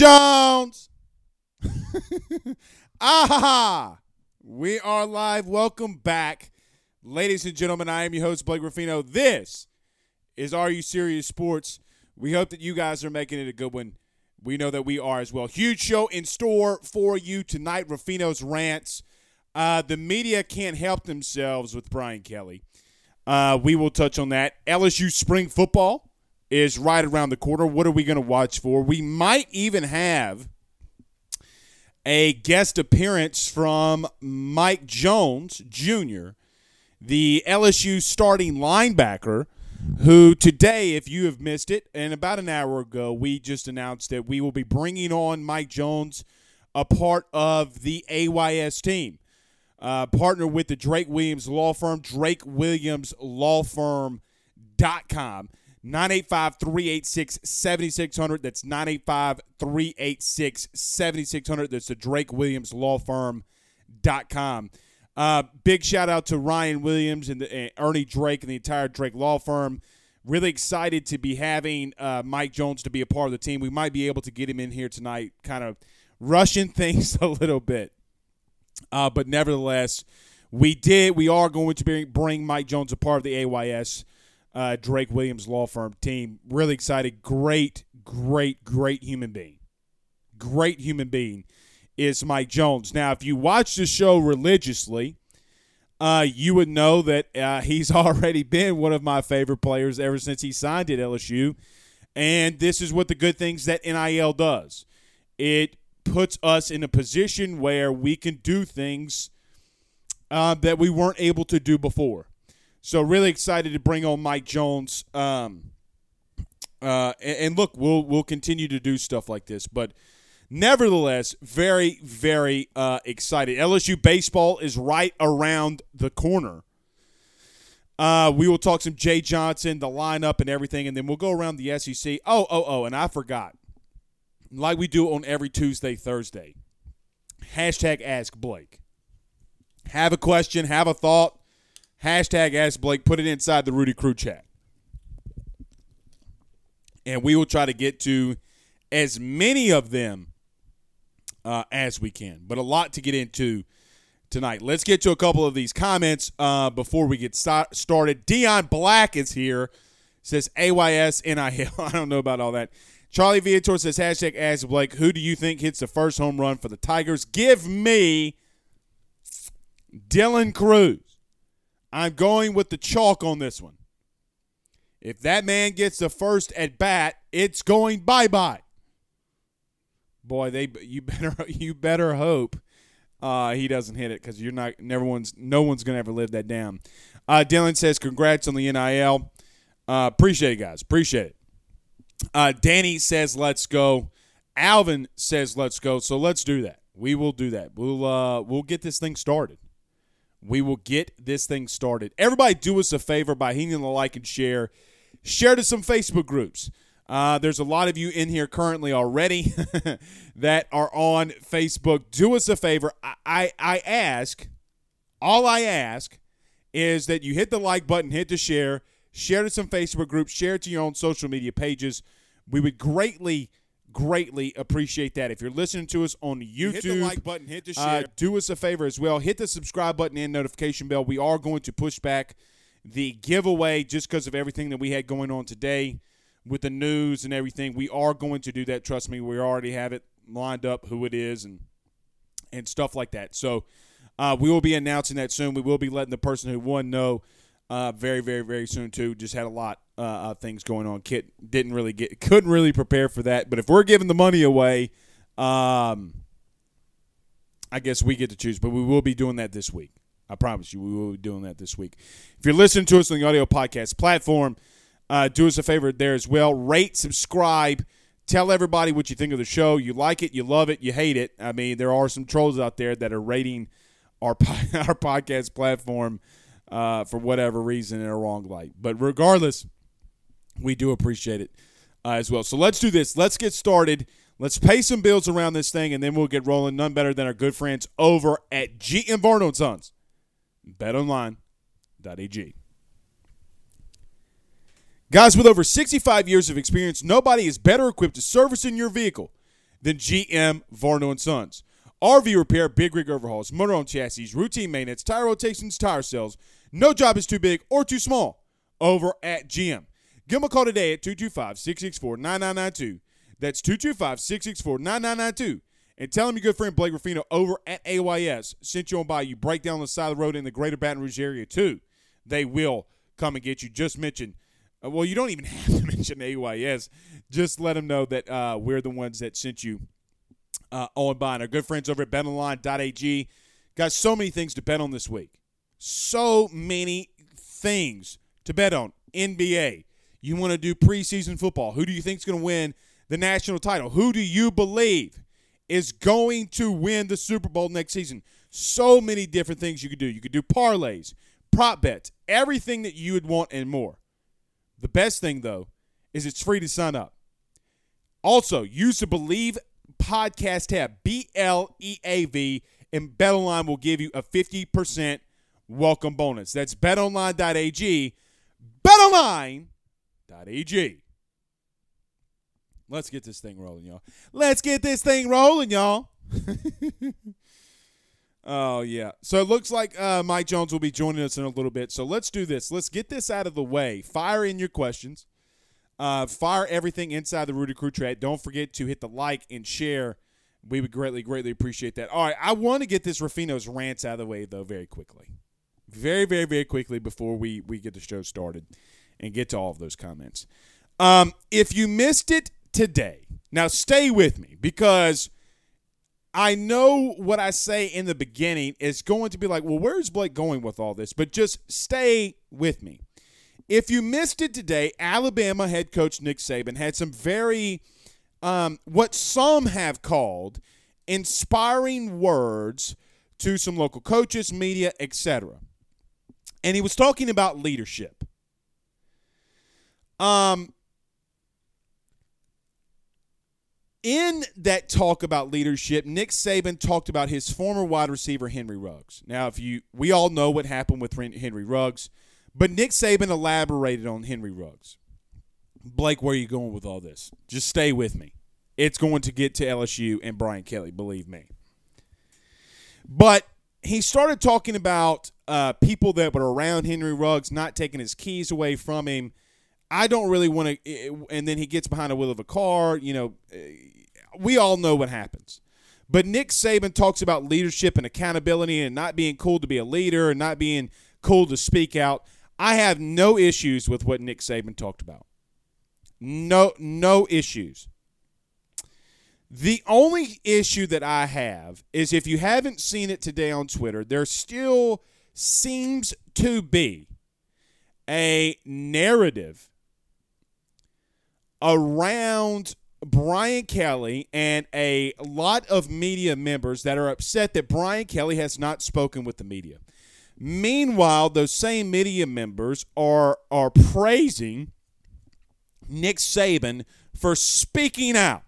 Jones? ah, we are live. Welcome back, ladies and gentlemen. I am your host, Blake Ruffino. This is Are You Serious Sports. We hope that you guys are making it a good one. We know that we are as well. Huge show in store for you tonight. Ruffino's rants. Uh, the media can't help themselves with Brian Kelly. Uh, we will touch on that. LSU spring football is right around the corner. What are we going to watch for? We might even have a guest appearance from Mike Jones Jr., the LSU starting linebacker, who today, if you have missed it, and about an hour ago, we just announced that we will be bringing on Mike Jones, a part of the AYS team. Uh, partner with the Drake Williams Law Firm, Drake Williams Law Firm.com. 985 386 7600. That's 985 386 7600. That's the Drake Williams Law Firm.com. Uh, big shout out to Ryan Williams and, the, and Ernie Drake and the entire Drake Law Firm. Really excited to be having uh, Mike Jones to be a part of the team. We might be able to get him in here tonight, kind of rushing things a little bit. Uh, but nevertheless, we did. We are going to bring, Mike Jones a part of the AYS uh, Drake Williams Law Firm team. Really excited. Great, great, great human being. Great human being is Mike Jones. Now, if you watch the show religiously, uh, you would know that uh, he's already been one of my favorite players ever since he signed at LSU. And this is what the good things that NIL does it puts us in a position where we can do things uh, that we weren't able to do before. So really excited to bring on Mike Jones. Um, uh, and, and, look, we'll we'll continue to do stuff like this, but nevertheless, very very uh, excited. LSU baseball is right around the corner. Uh, we will talk some Jay Johnson, the lineup, and everything, and then we'll go around the SEC. Oh, oh, oh, and I forgot, like we do on every Tuesday, Thursday. Hashtag Ask Blake. Have a question, have a thought Hashtag Ask Blake. Put it inside the Rudy Crew chat. And we will try to get to as many of them uh, as we can. But a lot to get into tonight. Let's get to a couple of these comments uh, before we get start- started. Dion Black is here. Says AYS NIL. I don't know about all that. Charlie Viator says hashtag Ask Blake. Who do you think hits the first home run for the Tigers? Give me Dylan Crews. I'm going with the chalk on this one. If that man gets the first at bat, it's going bye bye. Boy, they you better you better hope uh, he doesn't hit it because you're not. Never one's no one's gonna ever live that down. Uh, Dylan says congrats on the NIL. Uh, appreciate it, guys. Appreciate it. Uh, Danny says let's go. Alvin says let's go. So let's do that. We will do that. We'll uh, we'll get this thing started. We will get this thing started. Everybody, do us a favor by hitting the like and share. Share to some Facebook groups. Uh, there's a lot of you in here currently already that are on Facebook. Do us a favor. I, I, I ask, all I ask is that you hit the like button, hit the share, share to some Facebook groups, share to your own social media pages. We would greatly, greatly appreciate that. If you're listening to us on YouTube, hit the like button, hit the uh, share. do us a favor as well. Hit the subscribe button and notification bell. We are going to push back the giveaway just because of everything that we had going on today with the news and everything. We are going to do that. Trust me, we already have it lined up who it is and and stuff like that. So uh, we will be announcing that soon. We will be letting the person who won know uh, very, very, very soon too. Just had a lot uh, of things going on. Kit didn't really get, couldn't really prepare for that. But if we're giving the money away, um, I guess we get to choose. But we will be doing that this week. I promise you, we will be doing that this week. If you're listening to us on the audio podcast platform, uh, do us a favor there as well. Rate, subscribe, tell everybody what you think of the show. You like it, you love it, you hate it. I mean, there are some trolls out there that are rating our our podcast platform uh, for whatever reason in a wrong light. But regardless, we do appreciate it uh, as well. So let's do this. Let's get started. Let's pay some bills around this thing, and then we'll get rolling. None better than our good friends over at GM Varno Sons. BetOnline.ag. Guys, with over 65 years of experience, nobody is better equipped to service in your vehicle than GM Varno and Sons. RV repair, big rig overhauls, motorhome chassis, routine maintenance, tire rotations, tire sales. No job is too big or too small over at GM. Give them a call today at 225-664-9992. That's 225-664-9992. And tell them your good friend Blake Ruffino over at AYS sent you on by. You break down the side of the road in the greater Baton Rouge area too. They will come and get you. Just mention uh, well, you don't even have to mention AYS. Just let them know that uh, we're the ones that sent you uh, on by. And our good friends over at betonline.ag. Got so many things to bet on this week. So many things to bet on. NBA. You want to do preseason football. Who do you think is going to win the national title? Who do you believe is going to win the Super Bowl next season? So many different things you could do. You could do parlays, prop bets, everything that you would want and more. The best thing, though, is it's free to sign up. Also, use the Bleav podcast tab, B L E A V, and BetOnline will give you a 50% welcome bonus. That's betonline.ag. BetOnline.ag. Let's get this thing rolling, y'all. Let's get this thing rolling, y'all. Oh yeah. So it looks like uh, Mike Jones will be joining us in a little bit. So let's do this. Let's get this out of the way. Fire in your questions. Uh, fire everything inside the Rudy Crew chat. Don't forget to hit the like and share. We would greatly, greatly appreciate that. All right, I want to get this Ruffino's rants out of the way though, very quickly, very, very, very quickly before we we get the show started and get to all of those comments. Um, if you missed it today, now stay with me because I know what I say in the beginning is going to be like, well, where's Blake going with all this? But just stay with me. If you missed it today, Alabama head coach Nick Saban had some very, um, what some have called inspiring words to some local coaches, media, etc. And he was talking about leadership. Um, in that talk about leadership, Nick Saban talked about his former wide receiver Henry Ruggs. Now, if you we all know what happened with Henry Ruggs, but Nick Saban elaborated on Henry Ruggs. Blake, where are you going with all this? Just stay with me. It's going to get to LSU and Brian Kelly, believe me. But he started talking about uh, people that were around Henry Ruggs not taking his keys away from him. I don't really want to. And then he gets behind the wheel of a car. You know, eh, we all know what happens. But Nick Saban talks about leadership and accountability and not being cool to be a leader and not being cool to speak out. I have no issues with what Nick Saban talked about. No, no issues. The only issue that I have is if you haven't seen it today on Twitter, there still seems to be a narrative around Brian Kelly and a lot of media members that are upset that Brian Kelly has not spoken with the media. Meanwhile, those same media members are are praising Nick Saban for speaking out,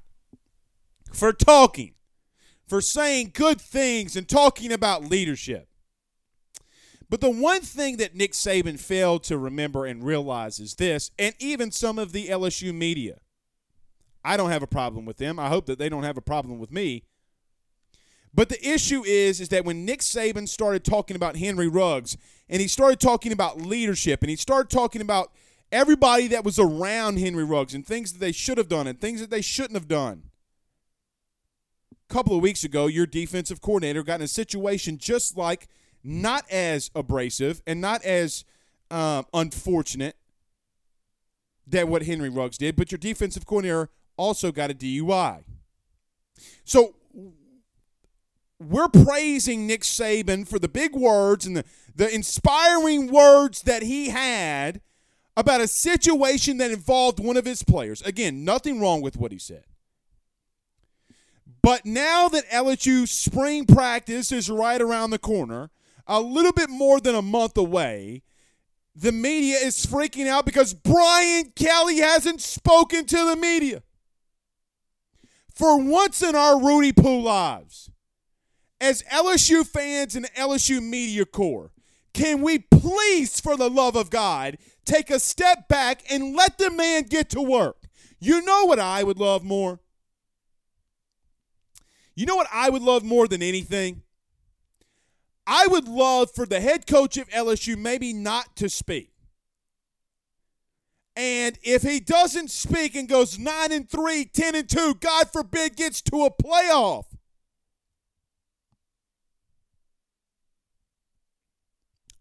for talking, for saying good things and talking about leadership. But the one thing that Nick Saban failed to remember and realize is this, and even some of the LSU media. I don't have a problem with them. I hope that they don't have a problem with me. But the issue is, is that when Nick Saban started talking about Henry Ruggs, and he started talking about leadership, and he started talking about everybody that was around Henry Ruggs and things that they should have done and things that they shouldn't have done. A couple of weeks ago, your defensive coordinator got in a situation just like – not as abrasive and not as um, unfortunate that what Henry Ruggs did, but your defensive coordinator also got a DUI. So we're praising Nick Saban for the big words and the, the inspiring words that he had about a situation that involved one of his players. Again, nothing wrong with what he said. But now that LSU spring practice is right around the corner, a little bit more than a month away, the media is freaking out because Brian Kelly hasn't spoken to the media. For once in our Rudy Poo lives, as LSU fans and LSU media corps, can we please, for the love of God, take a step back and let the man get to work? You know what I would love more? You know what I would love more than anything? I would love for the head coach of LSU maybe not to speak. And if he doesn't speak and goes 9 and 3, 10 and 2, God forbid gets to a playoff.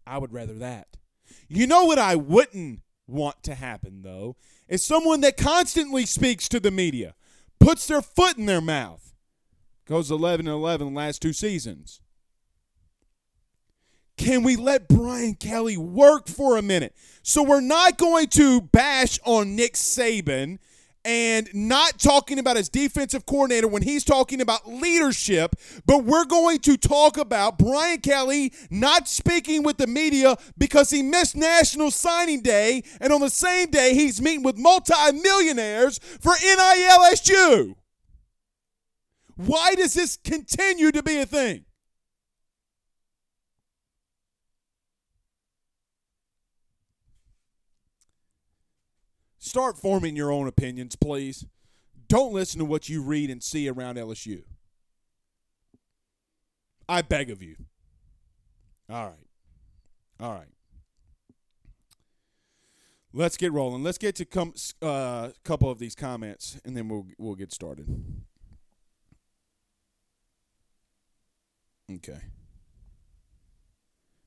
I would rather that. You know what I wouldn't want to happen though? Is someone that constantly speaks to the media, puts their foot in their mouth, goes 11 and 11 the last two seasons. Can we let Brian Kelly work for a minute? So we're not going to bash on Nick Saban and not talking about his defensive coordinator when he's talking about leadership, but we're going to talk about Brian Kelly not speaking with the media because he missed National Signing Day, and on the same day, he's meeting with multimillionaires for NILSU. Why does this continue to be a thing? Start forming your own opinions, please. Don't listen to what you read and see around LSU. I beg of you. All right. All right. Let's get rolling. Let's get to come a uh, couple of these comments, and then we'll we'll get started. Okay.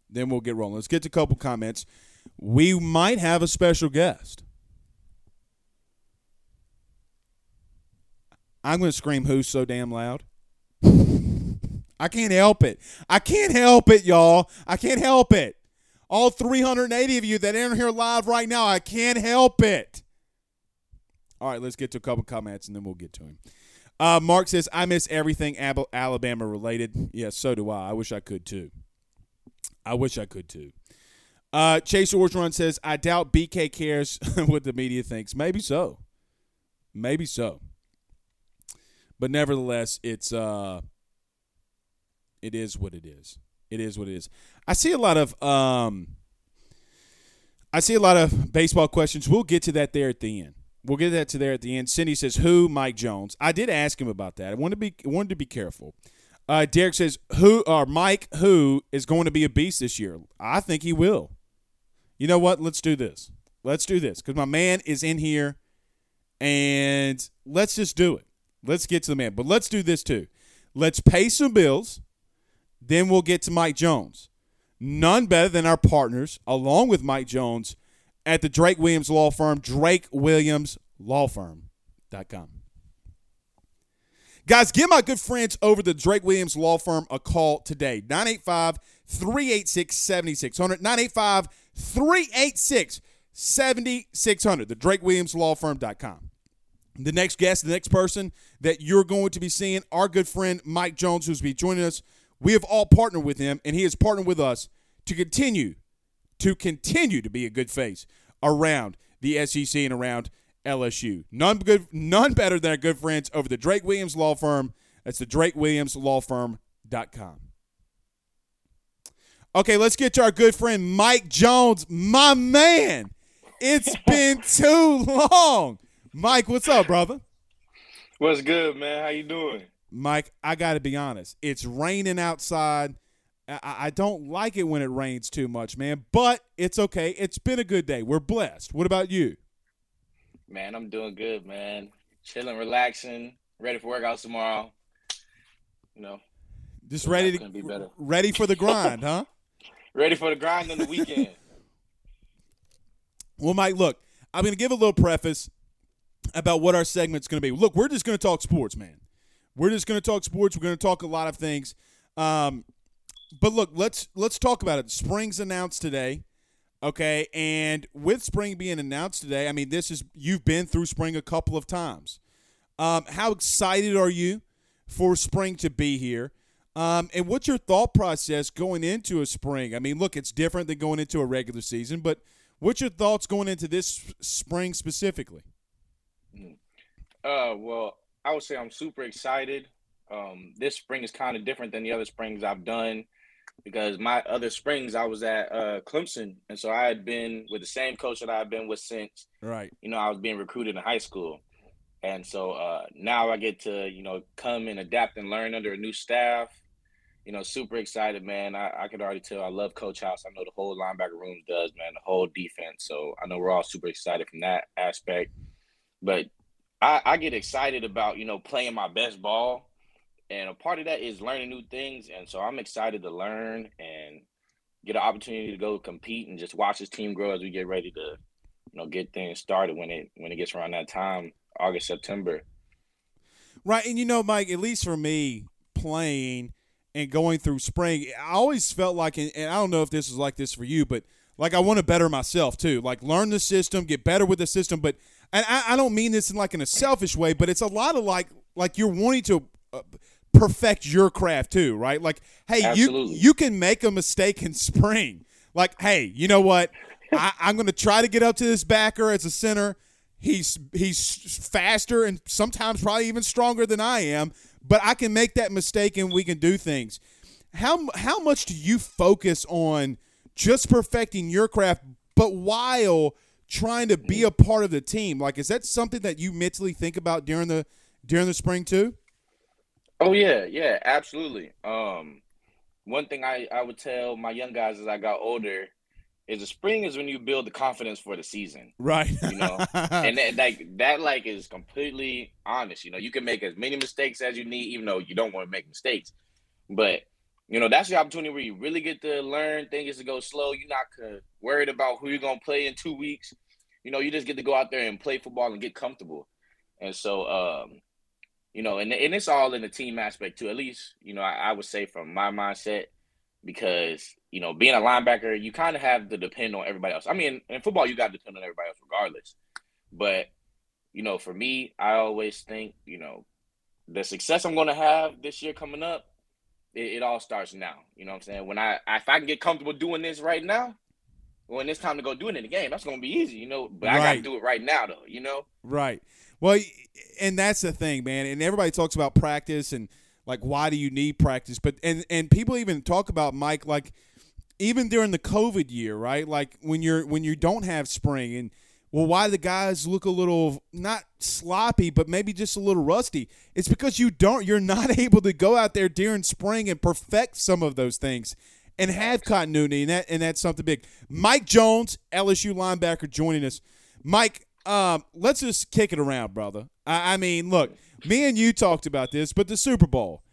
Then we'll get rolling. Let's get to a couple comments. We might have a special guest. I'm going to scream who's so damn loud. I can't help it. I can't help it, y'all. I can't help it. All 380 of you that are here live right now, I can't help it. All right, let's get to a couple comments and then we'll get to him. Uh, Mark says, I miss everything Alabama related. Yes, so do I. I wish I could too. I wish I could too. Uh, Chase Orgeron says, I doubt BK cares what the media thinks. Maybe so. Maybe so. But nevertheless, it's uh, it is what it is. It is what it is. I see a lot of um, I see a lot of baseball questions. We'll get to that there at the end. We'll get that to there at the end. Cindy says, "Who? Mike Jones." I did ask him about that. I wanted to be wanted to be careful. Uh, Derek says, "Who or Mike? Who is going to be a beast this year?" I think he will. You know what? Let's do this. Let's do this because my man is in here, and let's just do it. Let's get to the man. But let's do this too. Let's pay some bills. Then we'll get to Mike Jones. None better than our partners, along with Mike Jones, at the Drake Williams Law Firm, drakewilliamslawfirm.com. Guys, give my good friends over the Drake Williams Law Firm a call today. 985 386 7600. 985 386 7600. The Drake Williams Law Firm.com. The next guest, the next person that you're going to be seeing, our good friend Mike Jones, who's be joining us. We have all partnered with him, and he has partnered with us to continue to continue to be a good face around the SEC and around LSU. None good, none better than our good friends over the Drake Williams Law Firm. That's the DrakeWilliamsLawFirm.com. Okay, let's get to our good friend Mike Jones, my man. It's been too long. Mike, what's up, brother? What's good, man? How you doing? Mike, I got to be honest. It's raining outside. I, I don't like it when it rains too much, man, but it's okay. It's been a good day. We're blessed. What about you? Man, I'm doing good, man. Chilling, relaxing, ready for workouts tomorrow. You know, Just ready couldn't be better. ready for the grind, huh? ready for the grind on the weekend. Well, Mike, look, I'm going to give a little preface about what our segment's going to be. Look, we're just going to talk sports, man. We're just going to talk sports. We're going to talk a lot of things. Um, but look, let's let's talk about it. Spring's announced today, okay? And with spring being announced today, I mean, this is you've been through spring a couple of times. Um, how excited are you for spring to be here? Um, and what's your thought process going into a spring? I mean, look, it's different than going into a regular season, but what's your thoughts going into this spring specifically? Uh, well, I would say I'm super excited. Um, this spring is kind of different than the other springs I've done because my other springs I was at uh, Clemson, and so I had been with the same coach that I've been with since Right. you know I was being recruited in high school, and so uh, now I get to you know come and adapt and learn under a new staff. You know, super excited, man. I, I could already tell I love Coach House. I know the whole linebacker room does, man. The whole defense. So I know we're all super excited from that aspect. But I, I get excited about you know playing my best ball, and a part of that is learning new things. And so I'm excited to learn and get an opportunity to go compete and just watch this team grow as we get ready to you know get things started when it when it gets around that time, August September. Right. And you know, Mike, at least for me, playing and going through spring, I always felt like, and and I don't know if this is like this for you, but like I want to better myself too. Like learn the system, get better with the system. But and I, I don't mean this in like in a selfish way, but it's a lot of like like you're wanting to uh, perfect your craft too, right? Like, hey, you you can make a mistake in spring. Like, hey, you know what? I, I'm going to try to get up to this backer as a center. He's he's faster and sometimes probably even stronger than I am, but I can make that mistake and we can do things. How how much do you focus on just perfecting your craft, but while trying to be a part of the team? Like, is that something that you mentally think about during the during the spring too? Oh yeah, yeah, absolutely. Um, one thing I I would tell my young guys as I got older is the spring is when you build the confidence for the season. Right. You know, and that like that like is completely honest. You know, you can make as many mistakes as you need, even though you don't want to make mistakes. But you know, that's the opportunity where you really get to learn things to go slow. You're not worried about who you're gonna play in two weeks. You know, you just get to go out there and play football and get comfortable. And so, um, you know, and and it's all in the team aspect too. At least, you know, I, I would say from my mindset, because you know, being a linebacker, you kind of have to depend on everybody else. I mean, in football, you got to depend on everybody else regardless. But you know, for me, I always think, you know, the success I'm going to have this year coming up, it, it all starts now. You know what I'm saying? When I if I can get comfortable doing this right now, when it's time to go do it in the game, that's gonna be easy, you know. But I gotta do it right now, though, you know. Right. Well, and that's the thing, man. And everybody talks about practice and like why do you need practice? But and and people even talk about Mike like even during the COVID year, right? Like when you're when you don't have spring and well, why the guys look a little not sloppy, but maybe just a little rusty? It's because you don't you're not able to go out there during spring and perfect some of those things and have continuity, and that and that's something big. Mike Jones, LSU linebacker, joining us. Mike, um, let's just kick it around, brother. I, I mean, look, me and you talked about this, but the Super Bowl,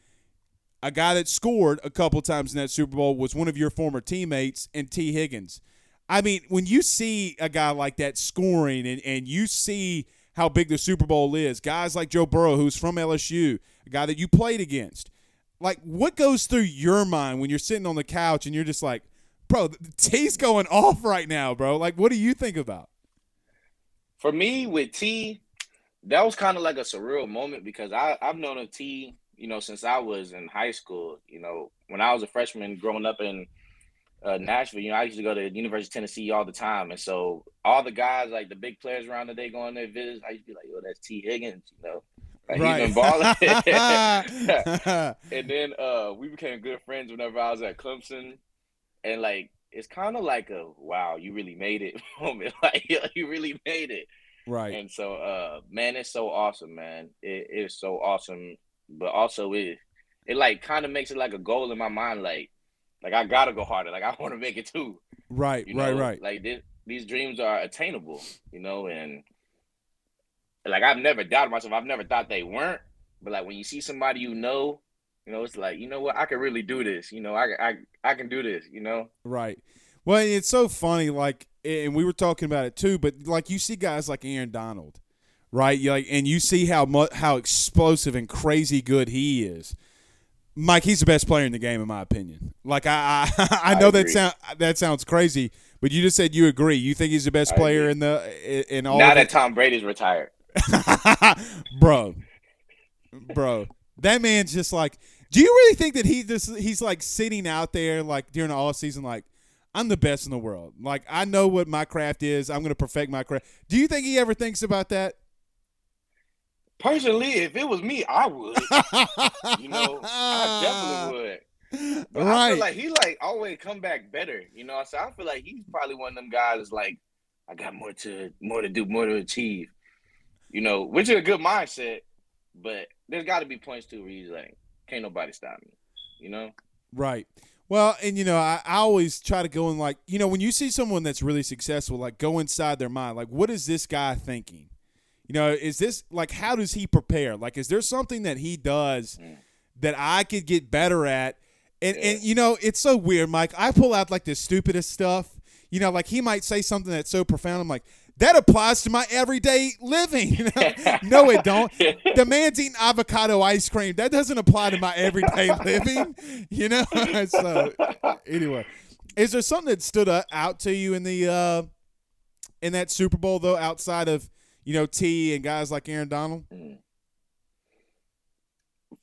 a guy that scored a couple times in that Super Bowl was one of your former teammates, and Tee Higgins. I mean, when you see a guy like that scoring, and, and you see how big the Super Bowl is, guys like Joe Burrow, who's from LSU, a guy that you played against, like what goes through your mind when you're sitting on the couch and you're just like, bro, Tee's going off right now, bro. Like, what do you think about? For me, with Tee, that was kind of like a surreal moment because I I've known of Tee, you know, since I was in high school. You know, when I was a freshman growing up in uh, Nashville, you know, I used to go to the University of Tennessee all the time, and so all the guys, like the big players around the day, going there visits, I used to be like, "Yo, that's Tee Higgins," you know. Like, He's been balling. and then uh, we became good friends whenever I was at Clemson, and like it's kind of like a wow, you really made it moment. Like you really made it. right. And so, uh, man, it's so awesome, man. It is so awesome, but also it, it like kind of makes it like a goal in my mind. Like, like I gotta go harder. Like I want to make it too. Right, You know? right, right. Like this, these dreams are attainable, you know, and like I've never doubted myself. I've never thought they weren't. But like when you see somebody you know, you know, it's like you know what, I can really do this. You know, I I I can do this. You know. Right. Well, it's so funny. Like, and we were talking about it too. But like, you see guys like Aaron Donald, right? You like, and you see how much how explosive and crazy good he is. Mike, he's the best player in the game, in my opinion. Like, I I, I know that agree. sound that sounds crazy, but you just said you agree. You think he's the best I player agree. in the in all now that? Tom Brady's retired. bro, bro, that man's just like. Do you really think that he just he's like sitting out there like during the all season like I'm the best in the world. Like I know what my craft is. I'm gonna perfect my craft. Do you think he ever thinks about that? Personally, if it was me, I would. You know, I definitely would. But I feel like he like always come back better. You know, so I feel like he's probably one of them guys that's like, I got more to more to do, more to achieve. You know, which is a good mindset, but there's got to be points too where he's like, can't nobody stop me. You know, Right. Well, and you know, I, I always try to go in like, you know, when you see someone that's really successful, like go inside their mind. Like, what is this guy thinking? You know, is this like how does he prepare? Like, is there something that he does that I could get better at? And and you know, it's so weird, Mike. I pull out like the stupidest stuff. You know, like he might say something that's so profound. I'm like, that applies to my everyday living. You know? no, it don't. The man's eating avocado ice cream. That doesn't apply to my everyday living. You know. so anyway, is there something that stood out to you in the uh, in that Super Bowl though, outside of you know Tee and guys like Aaron Donald?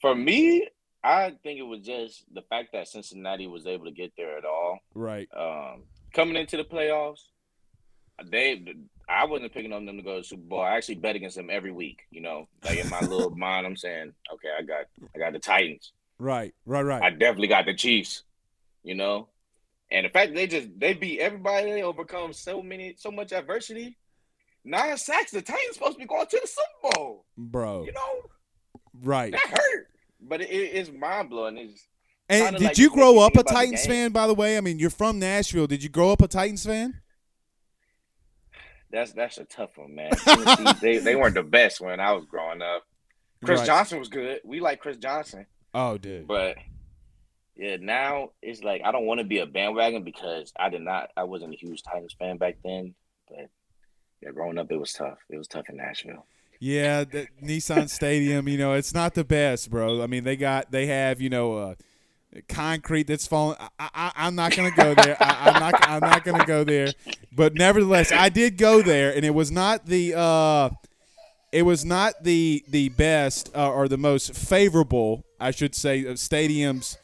for me, I think it was just the fact that Cincinnati was able to get there at all. Right. Um, coming into the playoffs, they I wasn't picking on them to go to the Super Bowl. I actually bet against them every week. You know, like in my little mind, I'm saying, okay, I got I got the Titans. Right. Right. Right. I definitely got the Chiefs. You know, and the fact they just they beat everybody, they overcome so many so much adversity. Nine sacks. The Titans supposed to be going to the Super Bowl. Bro. You know, Right. that hurt, but it, it's mind blowing. It's And did like you grow up a Titans fan, by the way? I mean, you're from Nashville. Did you grow up a Titans fan? That's that's a tough one, man. They they weren't the best when I was growing up. Chris Right. Johnson was good. We like Chris Johnson, Oh, dude. but yeah, now it's like I don't want to be a bandwagon because I did not. I wasn't a huge Titans fan back then, but yeah, growing up it was tough. It was tough in Nashville. Yeah, the Nissan Stadium, you know, it's not the best, bro. I mean, they got they have, you know, uh, concrete that's falling. I, I, I'm not gonna go there. I, I'm not. I'm not gonna go there. But nevertheless, I did go there, and it was not the. Uh, it was not the the best uh, or the most favorable, I should say, of stadiums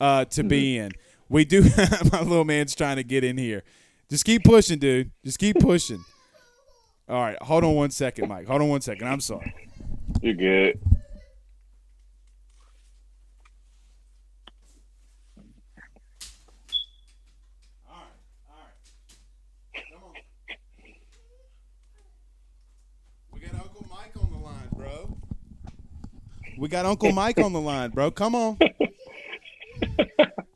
uh, to be in. We do. my little man's trying to get in here. Just keep pushing, dude. Just keep pushing. All right, hold on one second, Mike. Hold on one second. I'm sorry. You're good. All right, all right. Come on. We got Uncle Mike on the line, bro. We got Uncle Mike on the line, bro. Come on.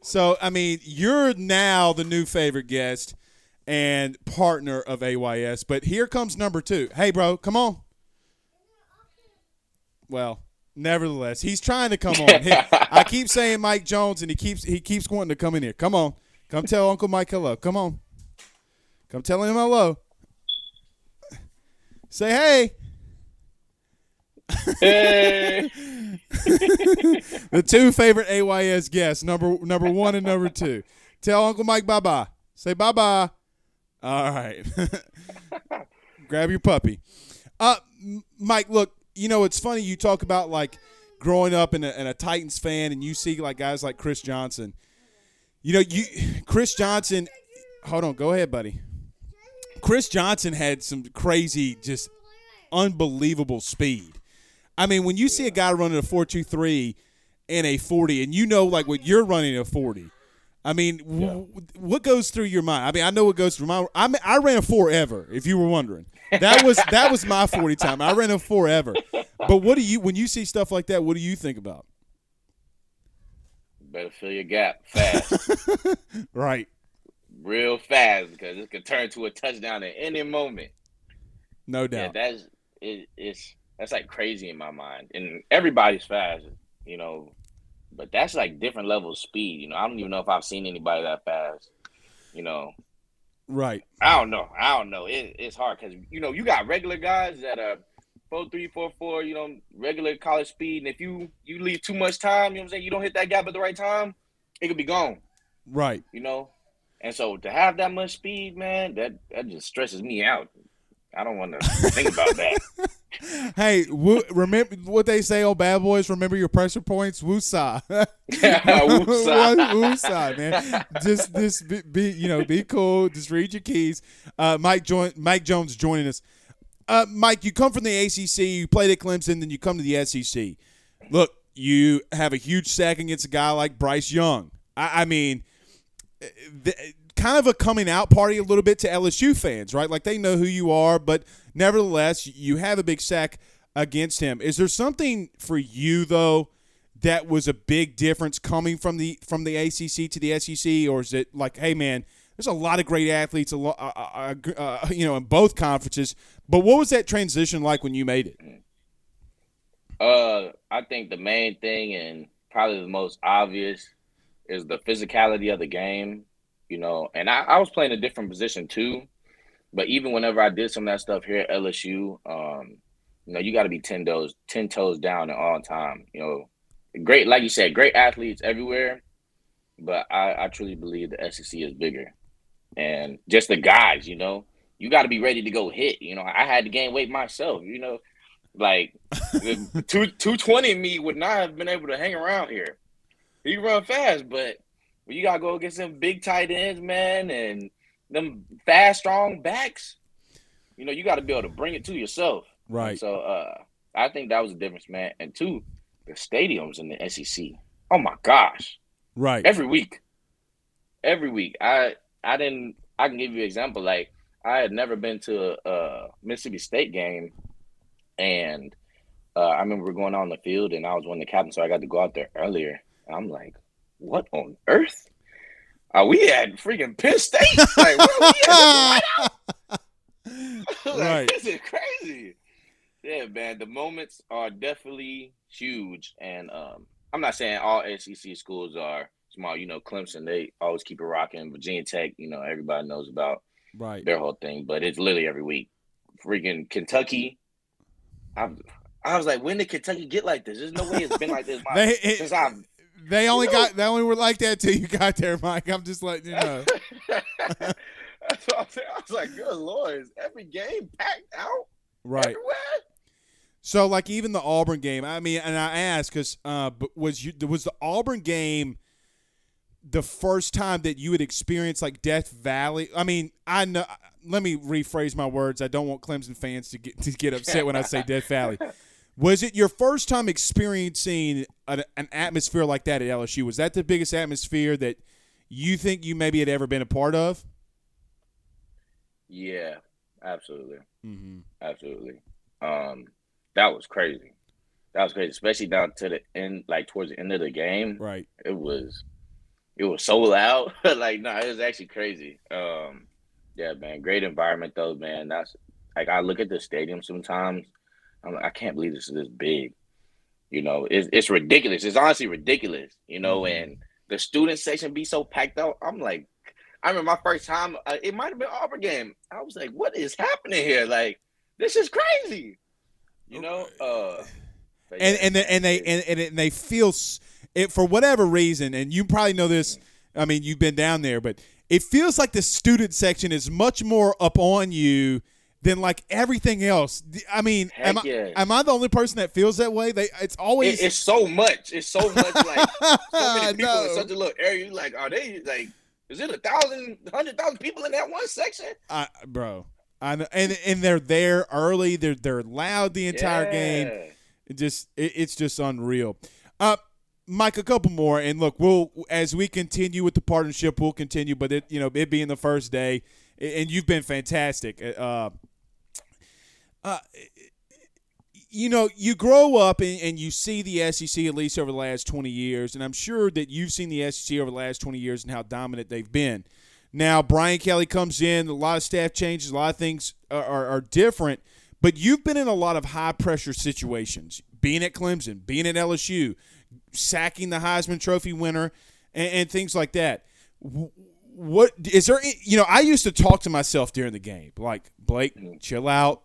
So, I mean, you're now the new favorite guest and partner of AYS, but here comes number two. Hey, bro, come on. Well, nevertheless, he's trying to come on. He- I keep saying Mike Jones, and he keeps he keeps wanting to come in here. Come on, come tell Uncle Mike hello. Come on, come tell him hello. Say hey. Hey. the two favorite AYS guests, number number one and number two. Tell Uncle Mike bye bye. Say bye bye. All right. Grab your puppy. Uh, Mike, look, you know it's funny you talk about like growing up in a, in a Titans fan, and you see like guys like Chris Johnson. You know, you Chris Johnson. Hold on, go ahead, buddy. Chris Johnson had some crazy, just unbelievable speed. I mean, when you see a guy running a four two three and a forty, and you know like what you're running a forty. I mean, w- what goes through your mind? I mean, I know what goes through my. I mean, I ran a forever. If you were wondering, that was that was my forty time. I ran a forever. But what do you when you see stuff like that? What do you think about? Better fill your gap fast, Right. real fast, because it could turn to a touchdown at any moment. No doubt. Yeah, doubt. that's it, it's that's like crazy in my mind, and everybody's fast, you know, but that's like different level of speed. You know, I don't even know if I've seen anybody that fast. You know, right. I don't know. I don't know. It, it's hard because you know you got regular guys that are four three four four. You know, regular college speed, and if you you leave too much time, you know what I'm saying. You don't hit that gap at the right time, it could be gone. Right. You know, and so to have that much speed, man, that that just stresses me out. I don't want to think about that. Hey, remember what they say on Bad Boys? Remember your pressure points. Woosah. Woosah. Woosah, man. Just, just be, be, you know, be cool. Just read your keys. Uh, Mike, join, Mike Jones joining us. Uh, Mike, you come from the ACC. You played at Clemson, then you come to the SEC. Look, you have a huge sack against a guy like Bryce Young. I, I mean, the, kind of a coming out party a little bit to LSU fans, right? Like they know who you are, but nevertheless, you have a big sack against him. Is there something for you though that was a big difference coming from the from the ACC to the SEC, or is it like, hey man, there's a lot of great athletes, a lot, uh, uh, uh, you know, in both conferences. But what was that transition like when you made it? Uh, I think the main thing and probably the most obvious is the physicality of the game. You know, and I, I was playing a different position too, but even whenever I did some of that stuff here at LSU, um, you know, you got to be ten toes ten toes down at all time. You know, great, like you said, great athletes everywhere, but I, I truly believe the SEC is bigger, and just the guys. You know, you got to be ready to go hit. You know, I had to gain weight myself. You know, like two two twenty me would not have been able to hang around here. He run fast, but you gotta go against them big tight ends, man, and them fast, strong backs, you know, you got to be able to bring it to yourself. Right. So uh, I think that was the difference, man. And two, the stadiums in the SEC. Oh my gosh, Right. every week, every week. I I didn't. I can give you an example. Like I had never been to a, a Mississippi State game, and uh, I remember going out on the field, and I was one of the captains, so I got to go out there earlier. And I'm like, what on earth? Are we at freaking Penn State? Like, where we at? This is like, Right. This is crazy. Yeah, man. The moments are definitely huge, and um, I'm not saying all SEC schools are small. You know, Clemson they always keep it rocking. Virginia Tech, you know, everybody knows about Right. their whole thing, but it's literally every week. Freaking Kentucky. I'm, I was like, when did Kentucky get like this? There's no way it's been like this my, it- since I've. They only You know- got they only were like that till you got there, Mike. I'm just letting you know. That's what I'm saying. I was like, good lord, is every game packed out Right. everywhere? So like even the Auburn game, I mean, and I asked because uh, but was you was the Auburn game the first time that you had experienced like Death Valley? I mean, I know. Let me rephrase my words. I don't want Clemson fans to get to get upset when I say Death Valley. Was it your first time experiencing an, an atmosphere like that at LSU? Was that the biggest atmosphere that you think you maybe had ever been a part of? Yeah, absolutely, Mm-hmm. absolutely. Um, that was crazy. That was crazy, especially down to the end, like towards the end of the game. Right. It was, it was so loud. like, no, it was actually crazy. Um, yeah, man, great environment though, man. That's like I look at the stadium sometimes. I'm like, I can't believe this is this big. You know, it's it's ridiculous. It's honestly ridiculous. You know, Mhm. and the student section be so packed out. I'm like, I remember my first time. Uh, it might have been Auburn game. I was like, what is happening here? Like, this is crazy. You know, uh, and yeah, and they, and they it's- and, and they feel it for whatever reason, and you probably know this. I mean, you've been down there, but it feels like the student section is much more up on you than like everything else. I mean, am I, yeah. am I the only person that feels that way? They it's always It, it's so much. It's so much like so many people in such a little area. You like, are they like? Is it a thousand, hundred thousand people in that one section? I, bro. I know, and and they're there early. They're they're loud the entire game. It just it, it's just unreal. Uh, Mike, a couple more, and look, we'll as we continue with the partnership, we'll continue. But it you know it being the first day, and you've been fantastic. Uh, uh, you know, you grow up and, and you see the SEC at least over the last 20 years, and I'm sure that you've seen the SEC over the last 20 years and how dominant they've been. Now, Brian Kelly comes in, a lot of staff changes, a lot of things are, are, are different, but you've been in a lot of high pressure situations, being at Clemson, being at LSU, sacking the Heisman Trophy winner, and, and things like that. What is there? You know, I used to talk to myself during the game, like Blake, chill out,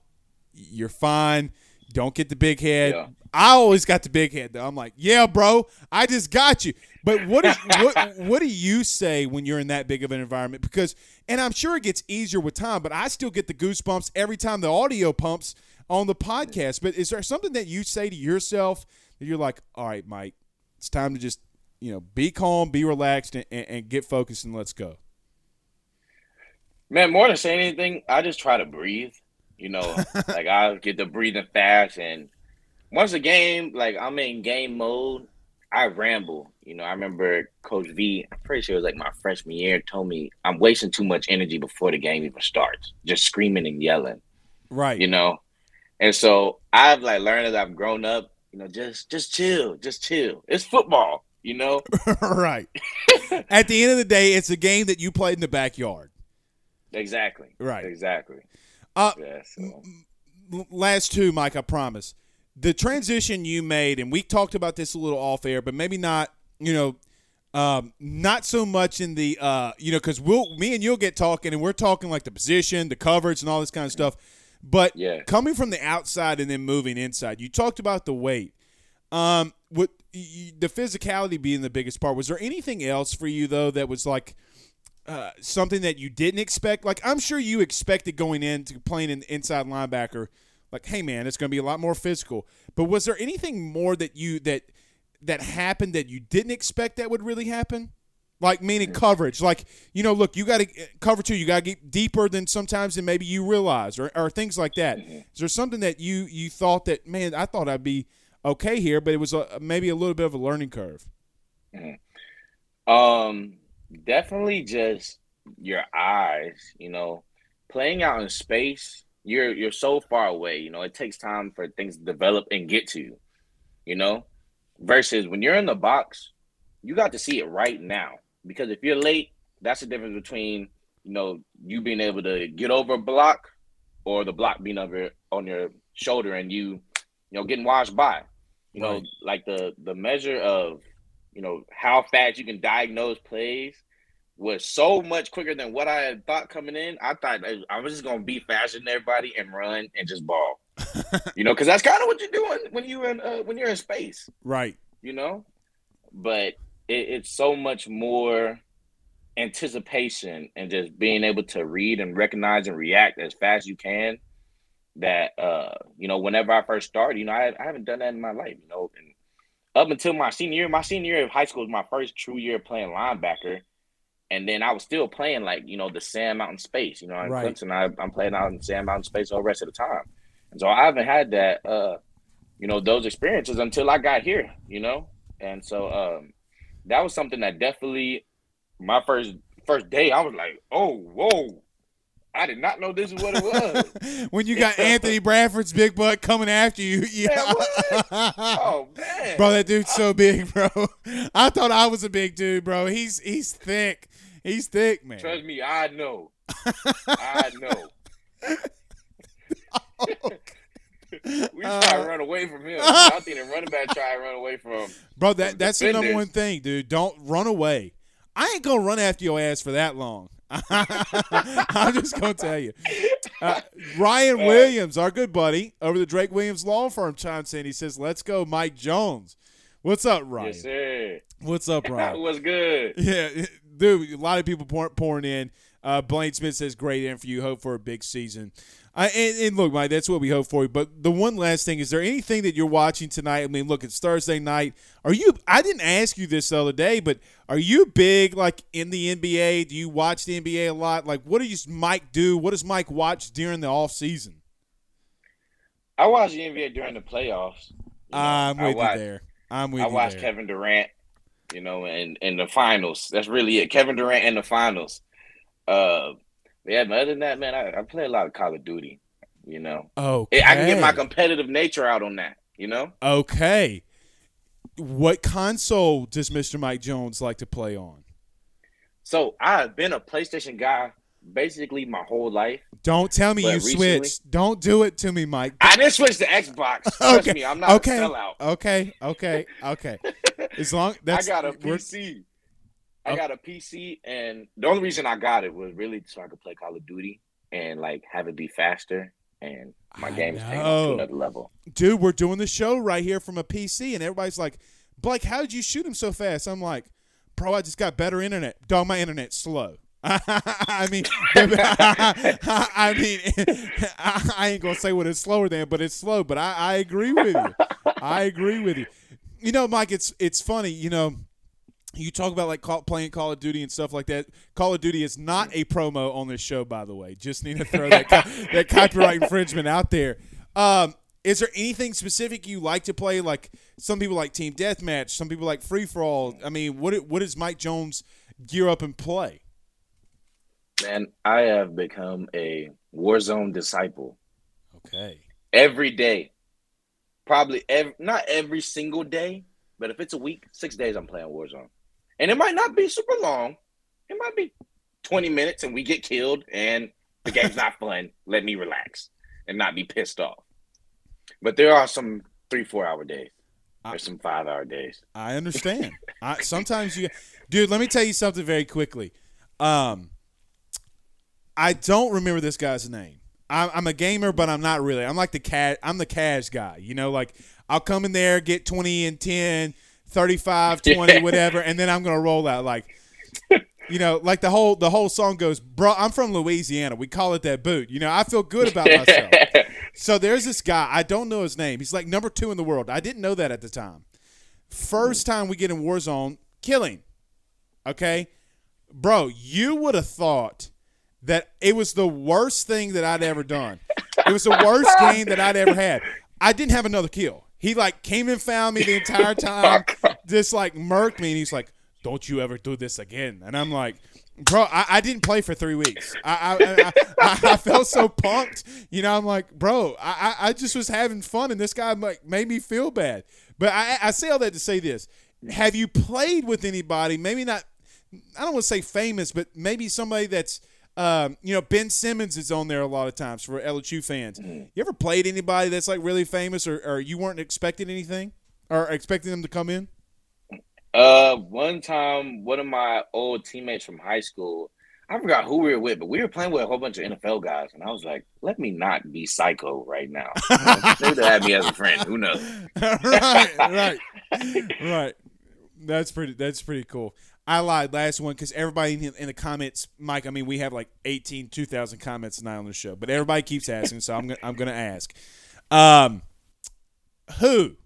you're fine. Don't get the big head. Yeah. I always got the big head though. I'm like, yeah, bro, I just got you. But what do, what what do you say when you're in that big of an environment? Because, and I'm sure it gets easier with time, but I still get the goosebumps every time the audio pumps on the podcast. But is there something that you say to yourself that you're like, all right, Mike, it's time to just you know be calm, be relaxed, and, and, and get focused, and let's go. Man, more than saying anything, I just try to breathe. You know, like I get to breathing fast, and once a game, like I'm in game mode, I ramble. You know, I remember Coach V. I'm pretty sure it was like my freshman year. Told me I'm wasting too much energy before the game even starts, just screaming and yelling. Right. You know, and so I've like learned as I've grown up. You know, just just chill, just chill. It's football. You know, right. At the end of the day, it's a game that you played in the backyard. exactly. Right. Exactly. Uh, Yeah. So. last two, Mike, I promise. The transition you made, and we talked about this a little off air, but maybe not, you know, um, not so much in the, uh, you know, because we'll, me and you'll get talking, and we're talking like the position, the coverage, and all this kind of stuff. But Yeah. coming from the outside and then moving inside, you talked about the weight. Um, what the physicality being the biggest part. Was there anything else for you though that was like uh, something that you didn't expect? Like I'm sure you expected going into playing an inside linebacker. Like, hey man, it's going to be a lot more physical. But was there anything more that you that that happened that you didn't expect that would really happen? Like meaning coverage. Like you know, look, you got to cover two. You got to get deeper than sometimes than maybe you realize, or, or things like that. Is there something that you you thought that man, I thought I'd be okay here, but it was a, maybe a little bit of a learning curve. Um, definitely just your eyes, you know, playing out in space, you're you're so far away, you know, it takes time for things to develop and get to you, you know, versus when you're in the box, you got to see it right now. Because if you're late, that's the difference between, you know, you being able to get over a block or the block being over on your shoulder and you, you know, getting washed by. You know, like the the measure of you know how fast you can diagnose plays was so much quicker than what I had thought coming in. I thought I- was just gonna be faster than everybody and run and just ball, you know, because that's kind of what you're doing when you're in uh, when you're in space, Right. you know. But it, it's so much more anticipation and just being able to read and recognize and react as fast as you can. That uh, you know, whenever I first started, you know, I, I haven't done that in my life, you know, and up until my senior year, my senior year of high school was my first true year playing linebacker. And then I was still playing like, you know, the Sand Mountain space. You know, in Right. Clemson, I, I'm playing out in Sand Mountain space all the rest of the time. And so I haven't had that uh, you know, those experiences until I got here, you know? And so um that was something that definitely my first first day, I was like, oh, whoa. I did not know this is what it was. when you got Anthony Bradford's big butt coming after you, yeah. oh man. bro, that dude's so big, bro. I thought I was a big dude, bro. He's he's thick. He's thick, man. Trust me, I know. I know. Oh, we try to run away from him. Uh. I think the running back try to run away from him. Bro, that that's the number one thing, dude. Don't run away. I ain't gonna run after your ass for that long. I'm just gonna tell you. Uh, Ryan Williams, our good buddy over the Drake Williams Law Firm, chimes in. He says, "Let's go, Mike Jones." What's up, Ryan? Yes, sir. What's up, Ryan? What's good. Yeah, dude, a lot of people pour, pouring in. Uh, Blaine Smith says, "Great in for you. Hope for a big season." I, and, and look, Mike, that's what we hope for you. But the one last thing is there anything that you're watching tonight? I mean, look, it's Thursday night. Are you? I didn't ask you this the other day, but are you big like in the NBA? Do you watch the NBA a lot? Like, what does Mike do? What does Mike watch during the off season? I watched the NBA during the playoffs. You know, I'm with watched, you there. I'm with I you watched there. Kevin Durant, you know, in in the finals. That's really it. Kevin Durant in the finals. Uh, yeah, but other than that, man, I, I play a lot of Call of Duty. You know, Okay, I can get my competitive nature out on that. You know, Okay. What console does Mr. Mike Jones like to play on? so I've been a PlayStation guy basically my whole life. Don't tell me But you recently- switched. Don't do it to me, Mike. I didn't switch to Xbox. Trust okay. me, I'm not okay. a sellout. Okay. Okay. Okay. As long I that's got a PC. I Oh. got a PC, and the only reason I got it was really so I could play Call of Duty and like have it be faster. And my I game is taking to another level. dude, we're doing the show right here from a PC, and everybody's like, Blake, how did you shoot him so fast? I'm like, bro, I just got better internet. Dog, my internet's slow. I mean, I mean, I ain't gonna say what it's slower than, but it's slow. But I, I agree with you. I agree with you. You know, Mike, it's it's funny. You know, you talk about like call, playing Call of Duty and stuff like that. Call of Duty is not a promo on this show, by the way. Just need to throw that co- that copyright infringement out there. Um, is there anything specific you like to play? Like some people like Team Deathmatch, some people like Free for All. I mean, what what does Mike Jones gear up and play? Man, I have become a Warzone disciple Okay. every day. Probably every, not every single day, but if it's a week, six days I'm playing Warzone. And it might not be super long. It might be 20 minutes and we get killed and the game's not fun. Let me relax and not be pissed off. But there are some three, four hour days. There's some five hour days. I understand. I, sometimes you, dude. Let me tell you something very quickly. Um, I don't remember this guy's name. I'm, I'm a gamer, but I'm not really. I'm like the cat. I'm the cash guy. You know, like I'll come in there, get 20 and 10, 35, 20, Yeah. whatever, and then I'm gonna roll out like. You know, like the whole the whole song goes, bro. I'm from Louisiana. We call it that boot. You know, I feel good about myself. So there's this guy. I don't know his name. He's like number two in the world. I didn't know that at the time. First time we get in Warzone, killing. Okay, bro, you would have thought that it was the worst thing that I'd ever done. It was the worst game that I'd ever had. I didn't have another kill. He like came and found me the oh entire time, just like murked me, and he's like, "Don't you ever do this again?" And I'm like, "Bro, I, I didn't play for three weeks. I I, I, I felt so punked. You know, I'm like, bro, I, I I just was having fun, and this guy like made me feel bad. But I, I say all that to say this: Have you played with anybody? Maybe not. I don't want to say famous, but maybe somebody that's. Um, you know, Ben Simmons is on there a lot of times for LSU fans. You ever played anybody that's like really famous, or, or you weren't expecting anything, or expecting them to come in? Uh, one time, one of my old teammates from high school, I forgot who we were with, but we were playing with a whole bunch of NFL guys, and I was like, "Let me not be psycho right now." Maybe they had me as a friend. Who knows? right, right, right. That's pretty. That's pretty cool. I lied last one because everybody in, in the comments, Mike. I mean, we have like 18, 2,000 comments tonight on the show, but everybody keeps asking, so I'm gonna, I'm gonna ask. Um, who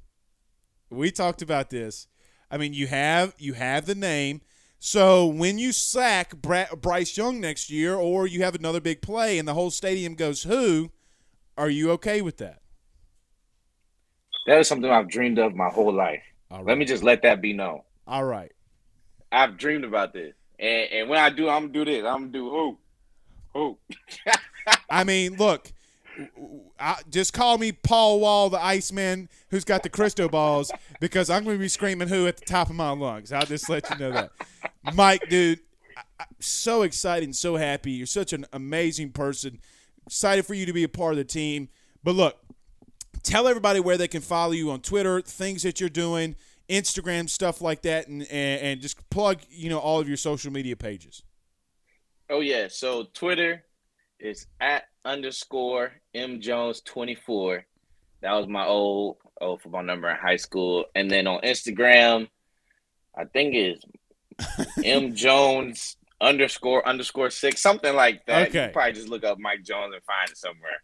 we talked about this. I mean, you have you have the name. So when you sack Bra- Bryce Young next year, or you have another big play and the whole stadium goes who, are you okay with that? That is something I've dreamed of my whole life. All Let me just let that be known. All right. I've dreamed about this, and and when I do, I'm gonna do this. I'm gonna do who, who. I mean, look, I, just call me Paul Wall, the Iceman, who's got the crystal balls, because I'm to be screaming "who" at the top of my lungs. I'll just let you know that, Mike, dude. I'm so excited and so happy. You're such an amazing person. Excited for you to be a part of the team. But look, tell everybody where they can follow you on Twitter, things that you're doing, Instagram, stuff like that, and and, and just plug you know all of your social media pages. Oh yeah. So Twitter is at underscore M Jones twenty four. That was my old old football number in high school. And then on Instagram, I think it's M Jones underscore underscore six, something like that. Okay. You probably just look up Mike Jones and find it somewhere.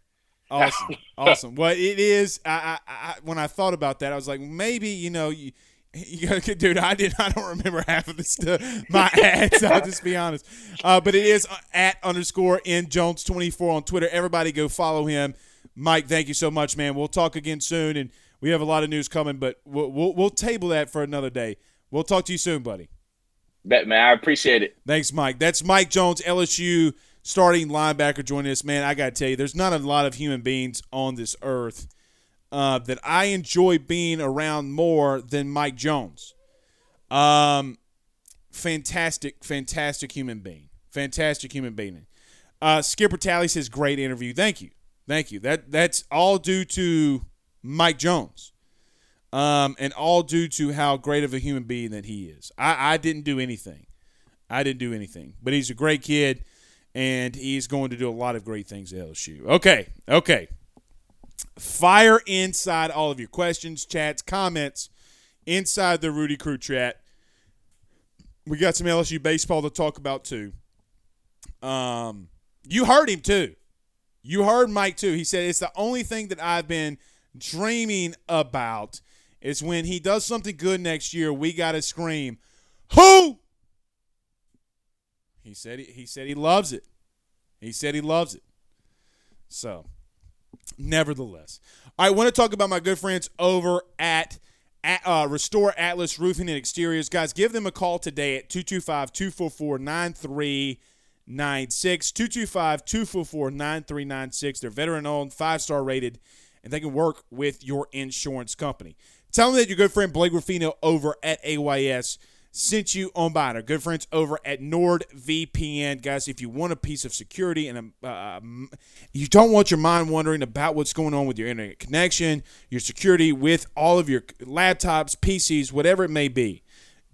Awesome, awesome. Well, it is. I, I, I, when I thought about that, I was like, maybe you know, you dude, I did. I don't remember half of this stuff. My ads. I'll just be honest. Uh, but it is at underscore n jones twenty four on Twitter. Everybody go follow him. Mike, thank you so much, man. We'll talk again soon, and we have a lot of news coming, but we'll we'll, we'll table that for another day. We'll talk to you soon, buddy. Bet man, I appreciate it. Thanks, Mike. That's Mike Jones, LSU starting linebacker, joining us. Man, I got to tell you, there's not a lot of human beings on this earth uh, that I enjoy being around more than Mike Jones. Um, fantastic, fantastic human being. Fantastic human being. Uh, Skipper Tally says, great interview. Thank you. Thank you. That That's all due to Mike Jones. Um, and all due to how great of a human being that he is. I, I didn't do anything. I didn't do anything. But he's a great kid, and he's going to do a lot of great things at LSU. Okay, okay. Fire inside all of your questions, chats, comments inside the Rudy Crew chat. We got some LSU baseball to talk about too. Um, you heard him too. You heard Mike too. He said it's the only thing that I've been dreaming about is when he does something good next year. We got to scream, "Who?" He said he, he said he loves it. He said he loves it. So, nevertheless, I want to talk about my good friends over at, at uh, Restore Atlas Roofing and Exteriors. Guys, give them a call today at 225 244 9396. 225 244 9396. They're veteran owned, five star rated, and they can work with your insurance company. Tell them that your good friend Blake Ruffino over at AYS sent you on by. Our good friends over at NordVPN. Guys, if you want a piece of security and a, uh, you don't want your mind wandering about what's going on with your internet connection, your security with all of your laptops, PCs, whatever it may be,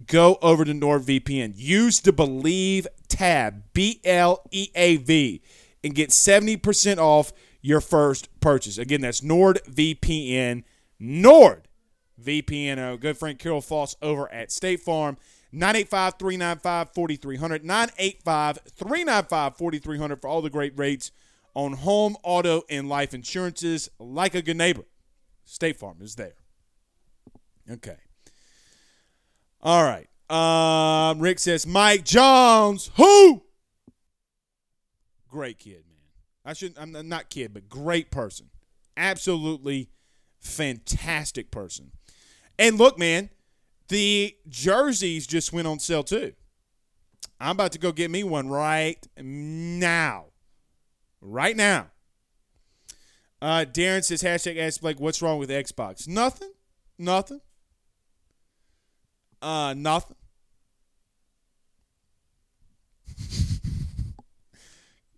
go over to NordVPN. Use the Bleav tab, B L E A V, and get 70% off your first purchase. Again, that's NordVPN. Nord. VPNO. Good friend Carol Foss over at State Farm. 985 395 4300. 985 395 4300 for all the great rates on home, auto, and life insurances. Like a good neighbor, State Farm is there. Okay. All right. Um, Rick says, Mike Jones, who? Great kid, man. I shouldn't, I'm not kid, but great person. Absolutely fantastic person. And look, man, the jerseys just went on sale too. I'm about to go get me one right now. Right now. Uh, Darren says, hashtag ask Blake, what's wrong with Xbox? Nothing. Nothing. Uh, nothing.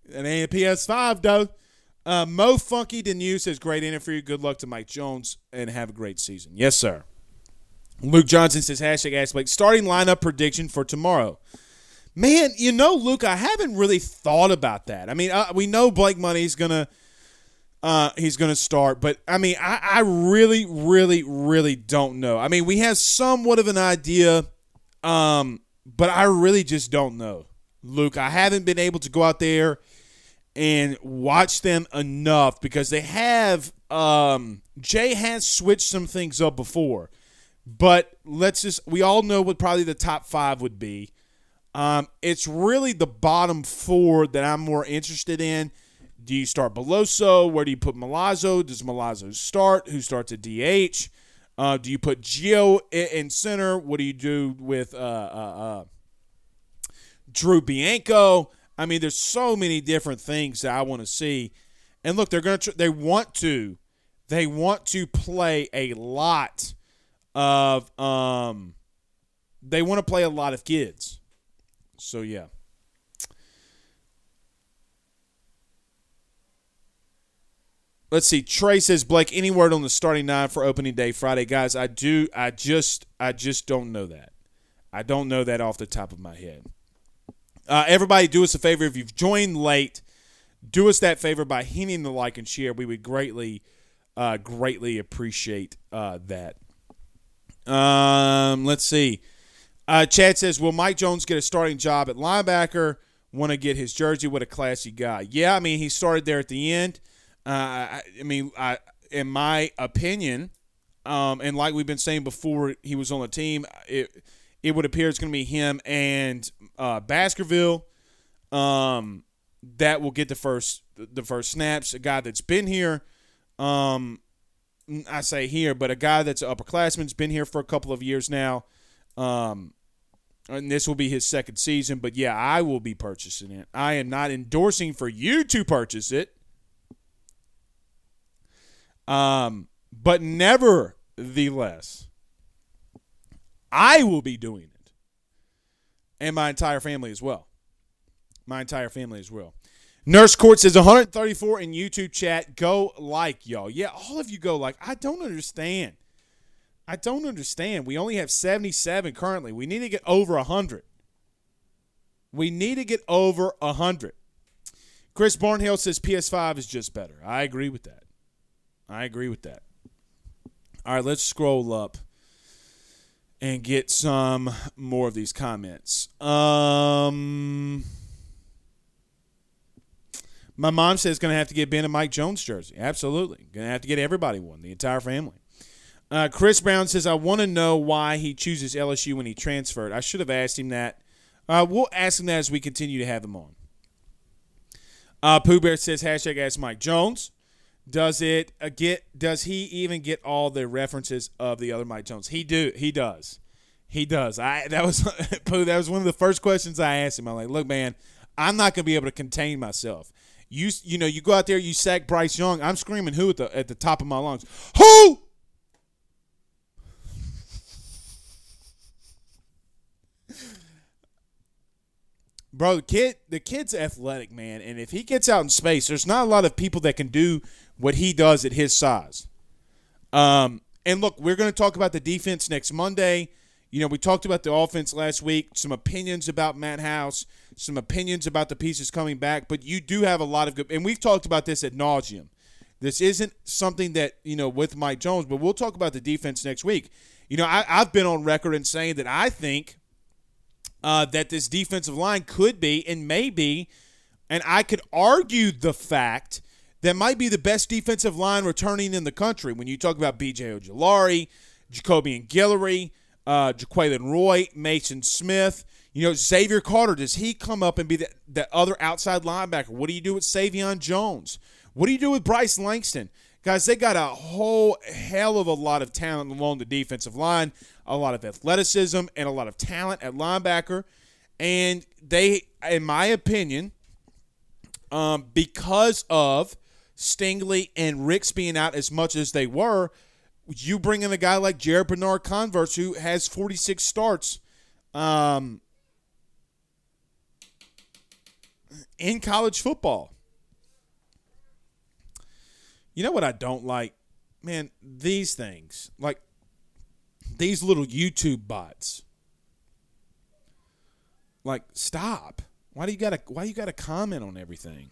it ain't a PS5, though. Uh, Mo Funky Denu says, great interview. Good luck to Mike Jones and have a great season. Yes, sir. Luke Johnson says, hashtag ask Blake, starting lineup prediction for tomorrow. Man, you know, Luke, I haven't really thought about that. I mean, uh, we know Blake Money's gonna uh, he's gonna start, but I mean, I, I really, really, really don't know. I mean, we have somewhat of an idea, um, but I really just don't know, Luke. I haven't been able to go out there and watch them enough because they have um, Jay has switched some things up before. But let's just we all know what probably the top five would be. Um, it's really the bottom four that I'm more interested in. Do you start Beloso? Where do you put Milazzo? Does Milazzo start? Who starts at DH? Uh, do you put Gio in, center? What do you do with uh, uh, uh, Drew Bianco? I mean, there's so many different things that I want to see. And look, they're gonna tr- they want to they want to play a lot of um they want to play a lot of kids. So yeah. Let's see. Trey says Blake. Any word on the starting nine for opening day Friday, guys? I do. I just. I just don't know that. I don't know that off the top of my head. Uh, everybody, do us a favor. If you've joined late, do us that favor by hitting the like and share. We would greatly, uh, greatly appreciate uh, that. Um, let's see. Uh, Chad says, "Will Mike Jones get a starting job at linebacker? Want to get his jersey? What a classy guy! Yeah, I mean he started there at the end. Uh, I, I mean, I, in my opinion, um, and like we've been saying before, he was on the team. It it would appear it's going to be him and uh, Baskerville. Um, that will get the first the first snaps. A guy that's been here. Um, I say here, but a guy that's an upperclassman's been here for a couple of years now. Um, and this will be his second season. But yeah, I will be purchasing it. I am not endorsing for you to purchase it. Um, but nevertheless, I will be doing it, and my entire family as well. My entire family as well. Nurse Court says 134 in YouTube chat. Go like, y'all. Yeah, all of you go like. I don't understand. I don't understand. We only have 77 currently. We need to get over 100. We need to get over 100. Chris Barnhill says PS5 is just better. I agree with that. I agree with that. All right, let's scroll up and get some more of these comments. Um, my mom says going to have to get Ben a Mike Jones jersey. Absolutely, going to have to get everybody one, the entire family. Uh, Chris Brown says I want to know why he chooses LSU when he transferred. I should have asked him that. Uh, we'll ask him that as we continue to have him on. Uh, Pooh Bear says hashtag Ask Mike Jones. Does it uh, get? Does he even get all the references of the other Mike Jones? He do. He does. He does. I that was Pooh. That was one of the first questions I asked him. I'm like, look, man, I'm not gonna be able to contain myself. You you know you go out there, you sack Bryce Young. I'm screaming who at the at the top of my lungs. Who? Bro, the kid, the kid's athletic, man, and if he gets out in space, there's not a lot of people that can do what he does at his size. Um, and look, we're going to talk about the defense next Monday. You know, we talked about the offense last week, some opinions about Matt House, some opinions about the pieces coming back, but you do have a lot of good, and we've talked about this at nauseum. This isn't something that, you know, with Mike Jones, but we'll talk about the defense next week. You know, I, I've been on record in saying that I think uh, that this defensive line could be and may be, and I could argue the fact that might be the best defensive line returning in the country. When you talk about B.J. Ojulari, and Guillory, uh, Roy, Mason Smith, you know, Xavier Carter, does he come up and be that, that other outside linebacker? What do you do with Savion Jones? What do you do with Bryce Langston? Guys, they got a whole hell of a lot of talent along the defensive line, a lot of athleticism, and a lot of talent at linebacker. And they, in my opinion, um, because of Stingley and Ricks being out as much as they were, you bring in a guy like Jarrick Bernard-Converse who has 46 starts um, in college football. You know what I don't like? Man, these things, like these little YouTube bots. Like, stop. Why do you gotta why you gotta comment on everything?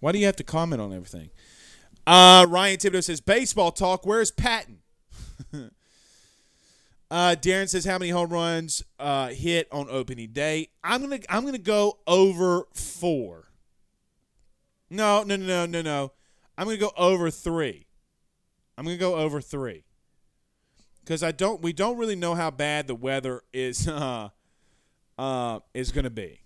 Why do you have to comment on everything? Uh, Ryan Thibodeau says, baseball talk, where's Patton? uh, Darren says, how many home runs uh, hit on opening day? I'm gonna I'm gonna go over four. No, no, no, no, no, no. I'm to go over three. I'm to go over three. because I don't. We don't really know how bad the weather is. Uh, uh, is to be,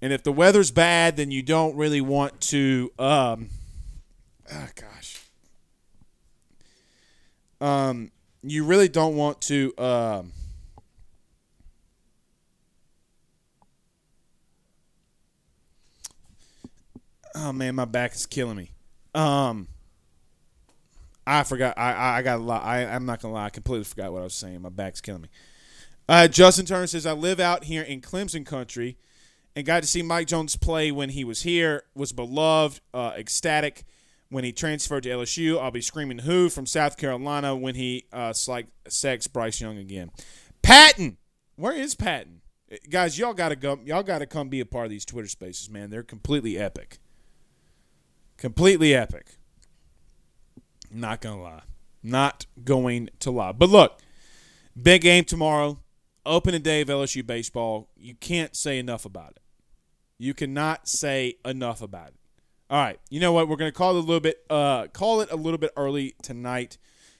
and if the weather's bad, then you don't really want to. Um, oh gosh. Um, you really don't want to. Um, oh man, my back is killing me. Um, I forgot. I I, I got a lot. I I'm not gonna lie. I completely forgot what I was saying. My back's killing me. Uh, Justin Turner says I live out here in Clemson country, and got to see Mike Jones play when he was here. Was beloved, uh, ecstatic when he transferred to LSU. I'll be screaming "Who" from South Carolina when he uh, like sex Bryce Young again. Patton, where is Patton? Guys, y'all gotta go. Y'all gotta come be a part of these Twitter Spaces, man. They're completely epic. Completely epic. Not gonna lie. Not going to lie. But look, big game tomorrow. Opening day of LSU baseball. You can't say enough about it. You cannot say enough about it. All right. You know what? We're gonna call it a little bit. Uh, call it a little bit early tonight.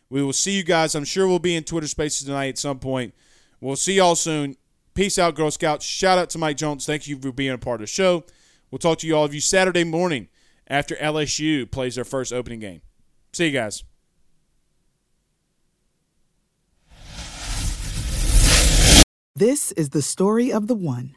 We will see you guys. I'm sure we'll be in Twitter Spaces tonight at some point. We'll see y'all soon. Peace out, Girl Scouts. Shout out to Mike Jones. Thank you for being a part of the show. We'll talk to you all of you Saturday morning after LSU plays their first opening game. See you guys. This is the story of the one.